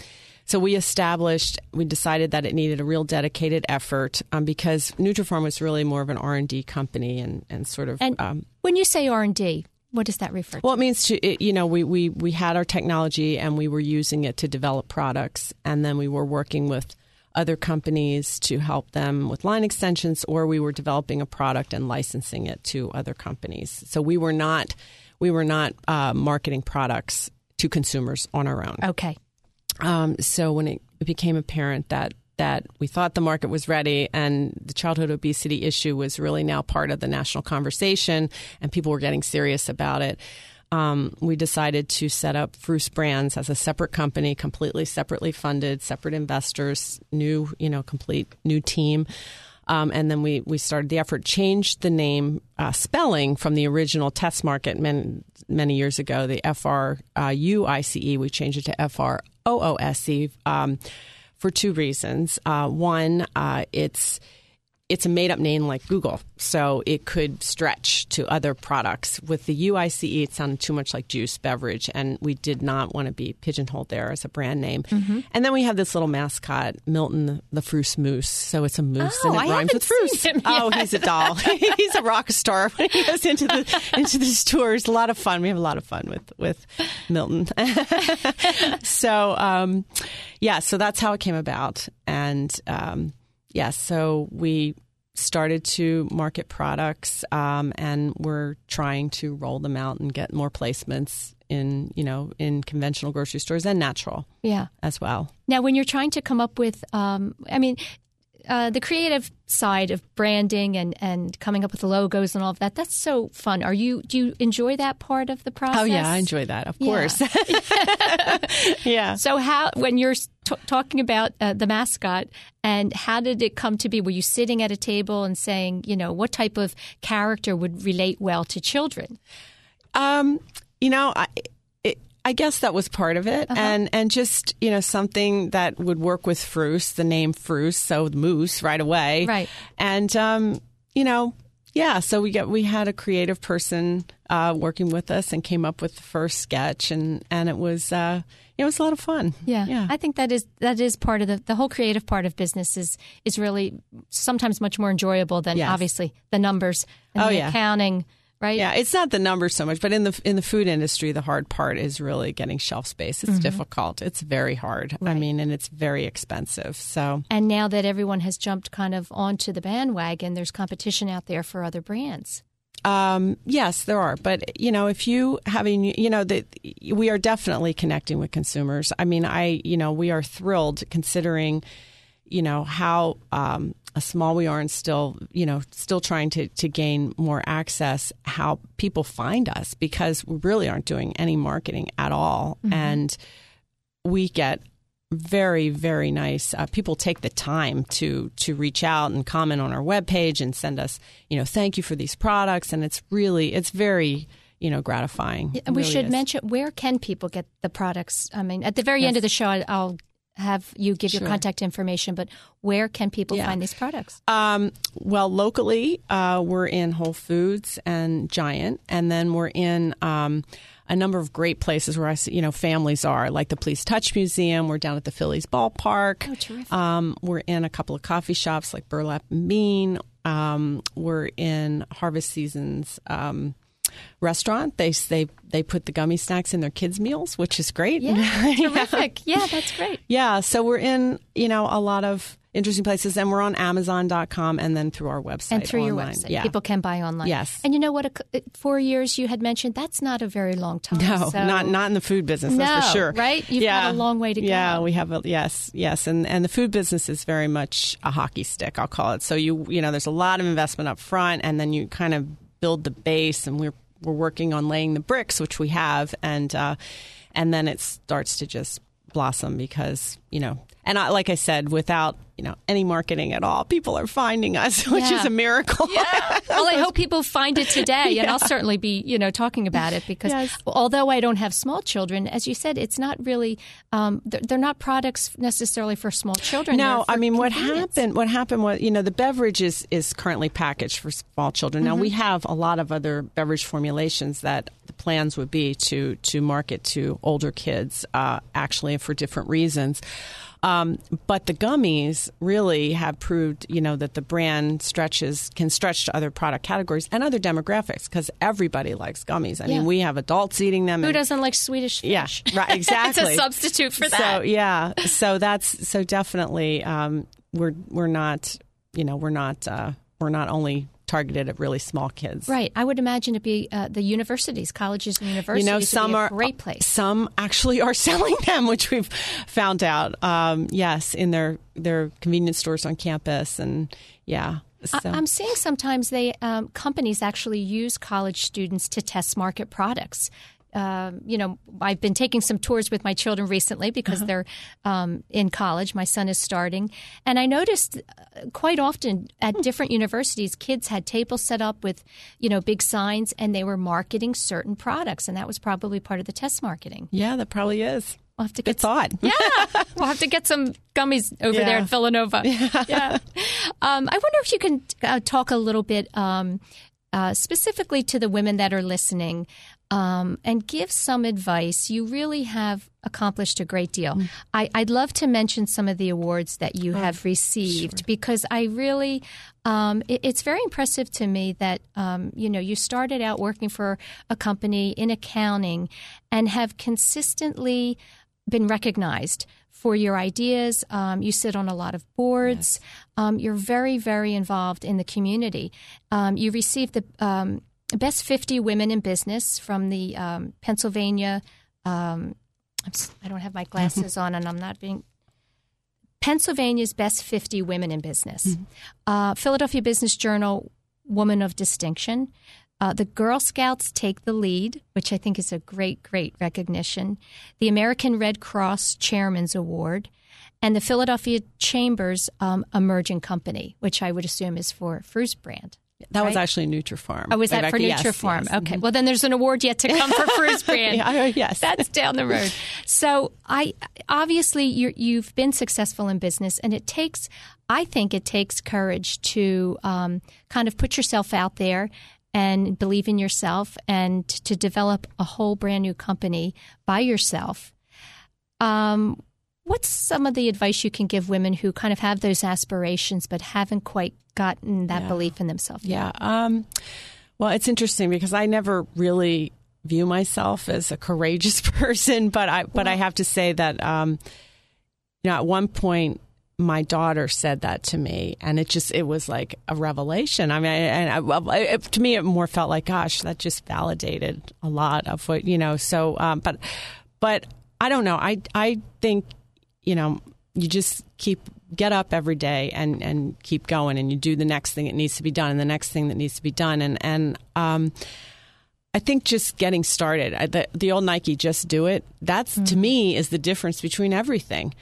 so we established, we decided that it needed a real dedicated effort um, because Nutrapharm was really more of an R and D company and, and sort of. And um, when you say R and D, what does that refer to? Well, it means to it, you know we, we we had our technology and we were using it to develop products, and then we were working with other companies to help them with line extensions, or we were developing a product and licensing it to other companies. So we were not we were not uh, marketing products to consumers on our own. Okay. Um, so when it became apparent that that we thought the market was ready and the childhood obesity issue was really now part of the national conversation and people were getting serious about it um, we decided to set up Froose Brands as a separate company, completely separately funded, separate investors, new, you know, complete new team. Um, and then we, we started the effort, changed the name uh, spelling from the original test market many, many years ago, the F R U I C E. We changed it to F R O O S E um, for two reasons. Uh, one, uh, it's it's a made up name like Google, so it could stretch to other products. With the UICE, it sounded too much like juice beverage, and we did not want to be pigeonholed there as a brand name. Mm-hmm. And then we have this little mascot, Milton the Froose Moose. So it's a moose oh, and it I rhymes with Froose. Oh, he's a doll. he's a rock star when he goes into the into these tours. A lot of fun. We have a lot of fun with with Milton. so um, yeah, so that's how it came about, and. Um, yes, so we started to market products um, and we're trying to roll them out and get more placements in you know in conventional grocery stores and natural yeah. as well. Now when you're trying to come up with um, i mean uh, the creative side of branding and, and coming up with the logos and all of that that's so fun. Are you do you enjoy that part of the process oh yeah i enjoy that of course. Yeah. So how when you're t- talking about uh, the mascot and how did it come to be? Were you sitting at a table and saying you know what type of character would relate well to children? Um, you know I, I guess that was part of it, uh-huh. and and just you know something that would work with Froose, the name Froose, so the moose right away, right? And um, you know, yeah, so we get we had a creative person uh, working with us and came up with the first sketch, and and it was. Uh, it was a lot of fun. Yeah. yeah, I think that is that is part of the the whole creative part of business is is really sometimes much more enjoyable than yes. obviously the numbers and oh, the yeah. accounting right? Yeah, it's not the numbers so much, but in the in the food industry, the hard part is really getting shelf space. It's mm-hmm. difficult. It's very hard. Right. I mean, and it's very expensive. So and now that everyone has jumped kind of onto the bandwagon, there's competition out there for other brands. Um, yes, there are, but you know, if you having, you know, that we are definitely connecting with consumers. I mean, I, you know, we are thrilled considering, you know, how um, small we are and still, you know, still trying to, to gain more access, how people find us because we really aren't doing any marketing at all. Mm-hmm. And we get very very nice uh, people take the time to to reach out and comment on our webpage and send us you know thank you for these products and it's really it's very you know gratifying and we really should is. mention where can people get the products i mean at the very end of the show i'll have you give your contact information but where can people Yeah. find these products Um, well, locally, uh, we're in Whole Foods and Giant, and then we're in um, a number of great places where I, see, you know, families are, like the Please Touch Museum. We're down at the Phillies Ballpark. Oh, terrific. Um, we're in a couple of coffee shops like Burlap and Bean. Um, we're in Harvest Seasons. Um, Restaurant. They they they put the gummy snacks in their kids' meals, which is great. yeah terrific yeah that's great Yeah, so we're in, you know, a lot of interesting places and we're on amazon.com and then through our website. and through your website Yeah. people can buy online Yes. and you know what a c- uh, four years you had mentioned that's not a very long time no, so- not not in the food business. that's No, for sure. right? You've yeah. got a long way to Yeah, go. Yeah we have a yes, yes, and and the food business is very much a hockey stick. I'll call it. So you you know, there's a lot of investment up front, and then you kind of build the base, and we're we're working on laying the bricks, which we have, and uh, and then it starts to just blossom because you know, and I, like I said, without you know any marketing at all, people are finding us, which Yeah. is a miracle. well, I hope people find it today, and I'll certainly be, you know, talking about it because Yes. although I don't have small children, as you said, it's not really, um, they're, they're not products necessarily for small children. No, I mean what happened. What happened was, you know, the beverage is is currently packaged for small children. Now Mm-hmm. we have a lot of other beverage formulations that the plans would be to to market to older kids, uh, actually for different reasons. Um, but the gummies really have proved, you know, that the brand stretches can stretch to other product categories and other demographics because everybody likes gummies. I Yeah. mean, we have adults eating them. Who and- doesn't like Swedish fish? yeah, right. Exactly. it's a substitute for that. So yeah, so that's so definitely um, we're we're not you know we're not uh, we're not only targeted at really small kids. Right. I would imagine it'd be uh, the universities, colleges and universities. You know, some are great place. Some actually are selling them, which we've found out. Um, yes, in their their convenience stores on campus, and yeah. So. I'm seeing sometimes they um, companies actually use college students to test market products. Um, you know, I've been taking some tours with my children recently because they're um, in college. My son is starting, and I noticed uh, quite often at different universities, kids had tables set up with you know big signs, and they were marketing certain products, and that was probably part of the test marketing. yeah, that probably is. We'll have to get thought. yeah, we'll have to get some gummies over there Yeah. in Villanova. Yeah. Um, I wonder if you can uh, talk a little bit um, uh, specifically to the women that are listening um, and give some advice. You really have accomplished a great deal. Mm. I, I'd love to mention some of the awards that Oh, you have received because I really, um, it- it's very impressive to me that um, you know you started out working for a company in accounting and have consistently been recognized for your ideas. Um, you sit on a lot of boards. Um, you're very, very involved in the community. Um, you received the um, Best 50 Women in Business from the um, Pennsylvania. Um, I don't have my glasses on, and I'm not being. Pennsylvania's Best 50 Women in Business. Uh, Philadelphia Business Journal Woman of Distinction. Uh, the Girl Scouts Take the Lead, which I think is a great, great recognition. The American Red Cross Chairman's Award. And the Philadelphia Chambers um, Emerging Company, which I would assume is for Froose brand. That was Right? actually Nutrifarm. Oh, was that for Rebecca, yes, Nutrifarm? yes. Okay. Well, then there's an award yet to come for Froose brand. Yeah, yes. That's down the road. So I obviously you're, you've been successful in business, and it takes, I think, it takes courage to um, kind of put yourself out there and believe in yourself, and to develop a whole brand new company by yourself. Um, what's some of the advice you can give women who kind of have those aspirations but haven't quite gotten that Yeah. belief in themselves? Yeah. Um, well, it's interesting because I never really view myself as a courageous person, but I but I have to say that um, you know at one point my daughter said that to me, and it just it was like a revelation. I mean, and I, it, to me it more felt like, gosh, that just validated a lot of what you know. So, um, but but I don't know. I I think you know you just keep get up every day and and keep going and you do the next thing that needs to be done and the next thing that needs to be done and and um I think just getting started I- the, the old Nike just do it that's to me is the difference between everything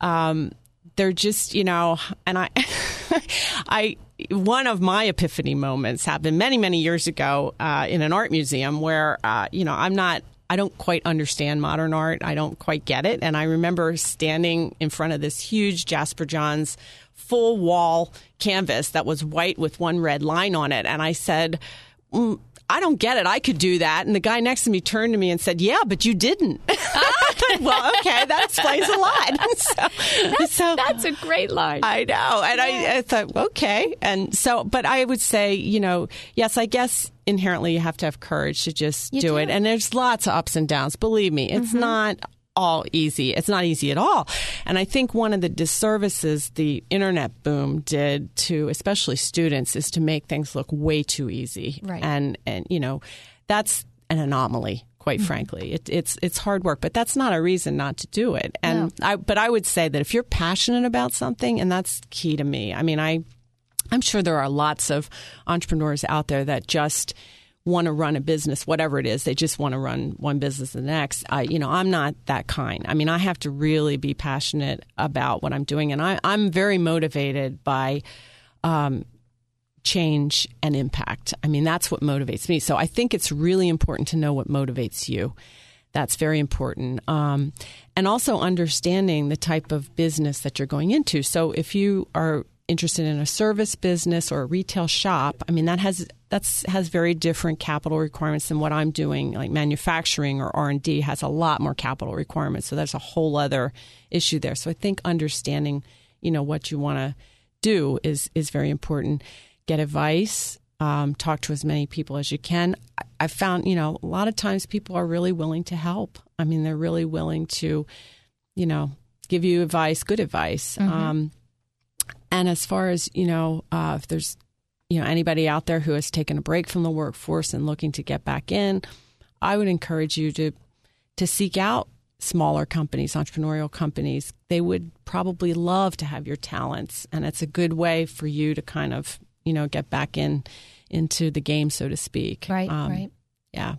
um, they're just you know, and I, I one of my epiphany moments happened many many years ago uh, in an art museum where uh, you know I'm not. I don't quite understand modern art. I don't quite get it. And I remember standing in front of this huge Jasper Johns full wall canvas that was white with one red line on it. And I said, mm, I don't get it. I could do that. And the guy next to me turned to me and said, Yeah, but you didn't. well, okay, that explains a lot. So that's, so, that's, a great line. I know. And I, I, thought, okay. And so, but I would say, you know, yes, I guess inherently you have to have courage to just do, do, it. And there's lots of ups and downs. Believe me, it's mm-hmm. not all easy. It's not easy at all. And I think one of the disservices the internet boom did to especially students is to make things look way too easy. Right. And and you know, that's an anomaly quite mm-hmm. frankly. It, it's it's hard work, but that's not a reason not to do it. And no. I, but I would say that if you're passionate about something, and that's key to me. I mean, I I'm sure there are lots of entrepreneurs out there that just want to run a business, whatever it is, they just want to run one business the next. I, you know, I'm not that kind. I mean, I have to really be passionate about what I'm doing, and I, I'm very motivated by um, change and impact. I mean, that's what motivates me. So I think it's really important to know what motivates you. That's very important. Um, and also understanding the type of business that you're going into. So if you are interested in a service business or a retail shop, I mean that has that's has very different capital requirements than what I'm doing. Like manufacturing or R and D has a lot more capital requirements, so that's a whole other issue there. So I think understanding, you know, what you want to do is is very important. Get advice. Um, talk to as many people as you can. I, I found, you know, a lot of times people are really willing to help. I mean, they're really willing to, you know, give you advice, good advice. Mm-hmm. Um, and as far as you know, uh, if there's you know anybody out there who has taken a break from the workforce and looking to get back in, I would encourage you to to seek out smaller companies, entrepreneurial companies. They would probably love to have your talents, and it's a good way for you to kind of you know get back in into the game, so to speak. Right. Um, right. Yeah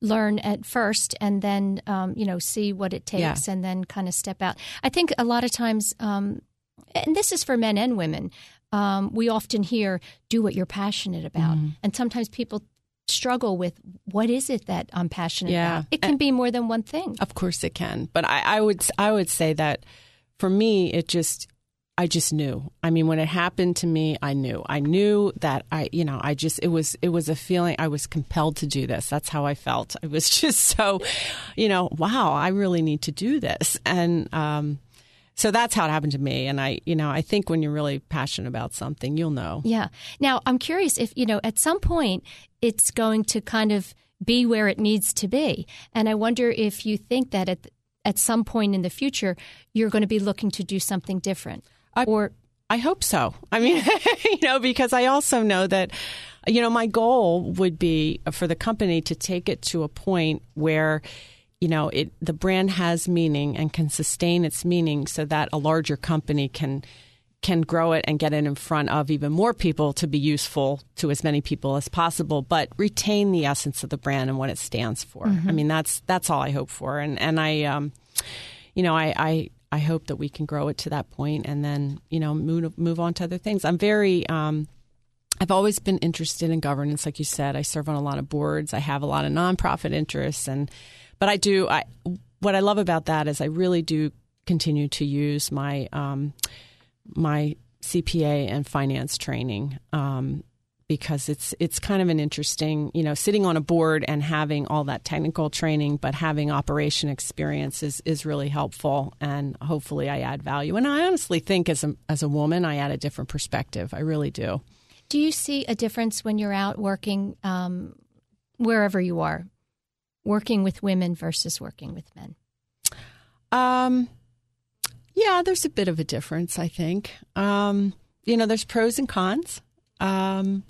learn at first and then um, you know see what it takes yeah. and then kind of step out i think a lot of times um, and this is for men and women. Um, we often hear, do what you're passionate about. Mm. And sometimes people struggle with what is it that I'm passionate yeah. about. It can be more than one thing. Of course it can. But I, I would I would say that for me it just I just knew. I mean, when it happened to me, I knew. I knew that I, you know, I just it was it was a feeling I was compelled to do this. That's how I felt. I was just so, you know, wow, I really need to do this. And um, so that's how it happened to me. And I, you know, I think when you're really passionate about something, you'll know. Yeah. Now, I'm curious if, you know, at some point it's going to kind of be where it needs to be. And I wonder if you think that at, at some point in the future, you're going to be looking to do something different. I, or I hope so. I mean, you know, because I also know that, you know, my goal would be for the company to take it to a point where you know, it the brand has meaning and can sustain its meaning so that a larger company can can grow it and get it in front of even more people to be useful to as many people as possible, but retain the essence of the brand and what it stands for. Mm-hmm. I mean, that's that's all I hope for, and and I, um, you know, I, I I hope that we can grow it to that point, and then you know move move on to other things. I'm very um, I've always been interested in governance, like you said. I serve on a lot of boards. I have a lot of nonprofit interests, and but I do. I what I love about that is I really do continue to use my um, my CPA and finance training um, because it's it's kind of an interesting, you know, sitting on a board and having all that technical training, but having operation experience is, is really helpful, and hopefully I add value. And I honestly think as a as a woman, I add a different perspective. I really do. Do you see a difference when you're out working um, wherever you are, working with women versus working with men? Um, yeah, there's a bit of a difference, I think. Um, you know, there's pros and cons. Um,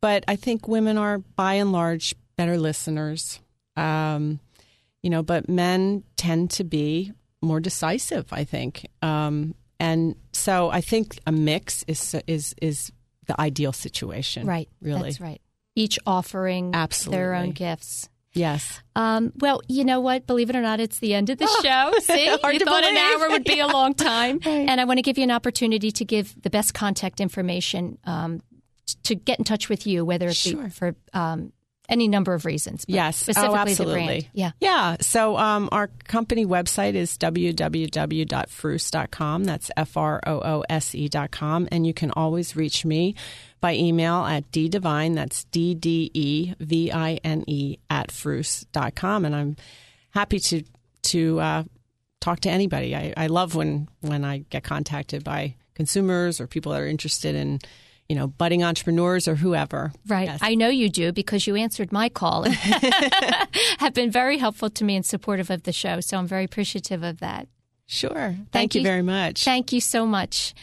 but I think women are, by and large, better listeners. Um, you know, but men tend to be more decisive, I think. Um, and so I think a mix is is is the ideal situation. Right. Really. That's right. Each offering Absolutely. their own gifts. Yes. Um, well, you know what? Believe it or not, it's the end of the show. See, you thought an hour would be a long time, and I want to give you an opportunity to give the best contact information um, to get in touch with you, whether it Sure. for um, any number of reasons. Yes. specifically oh, the absolutely. brand. Yeah. Yeah. So um, our company website is www.froose.com. That's F R O O S E.com. And you can always reach me by email at ddevine, that's D D E V I N E, at froose.com. And I'm happy to, to uh, talk to anybody. I, I love when, when I get contacted by consumers or people that are interested in, you know, budding entrepreneurs or whoever. Right. Yes. I know you do because you answered my call and have been very helpful to me and supportive of the show. So I'm very appreciative of that. Sure. Thank, Thank you you. very much. Thank you so much.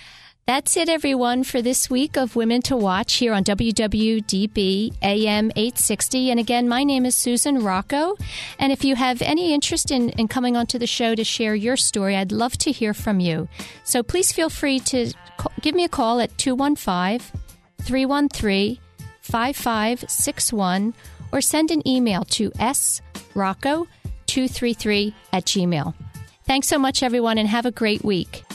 That's it, everyone, for this week of Women to Watch here on WWDB AM 860. And again, my name is Susan Rocco. And if you have any interest in, in coming onto the show to share your story, I'd love to hear from you. So please feel free to ca- give me a call at 215 313 5561 or send an email to srocco233 at gmail. Thanks so much, everyone, and have a great week.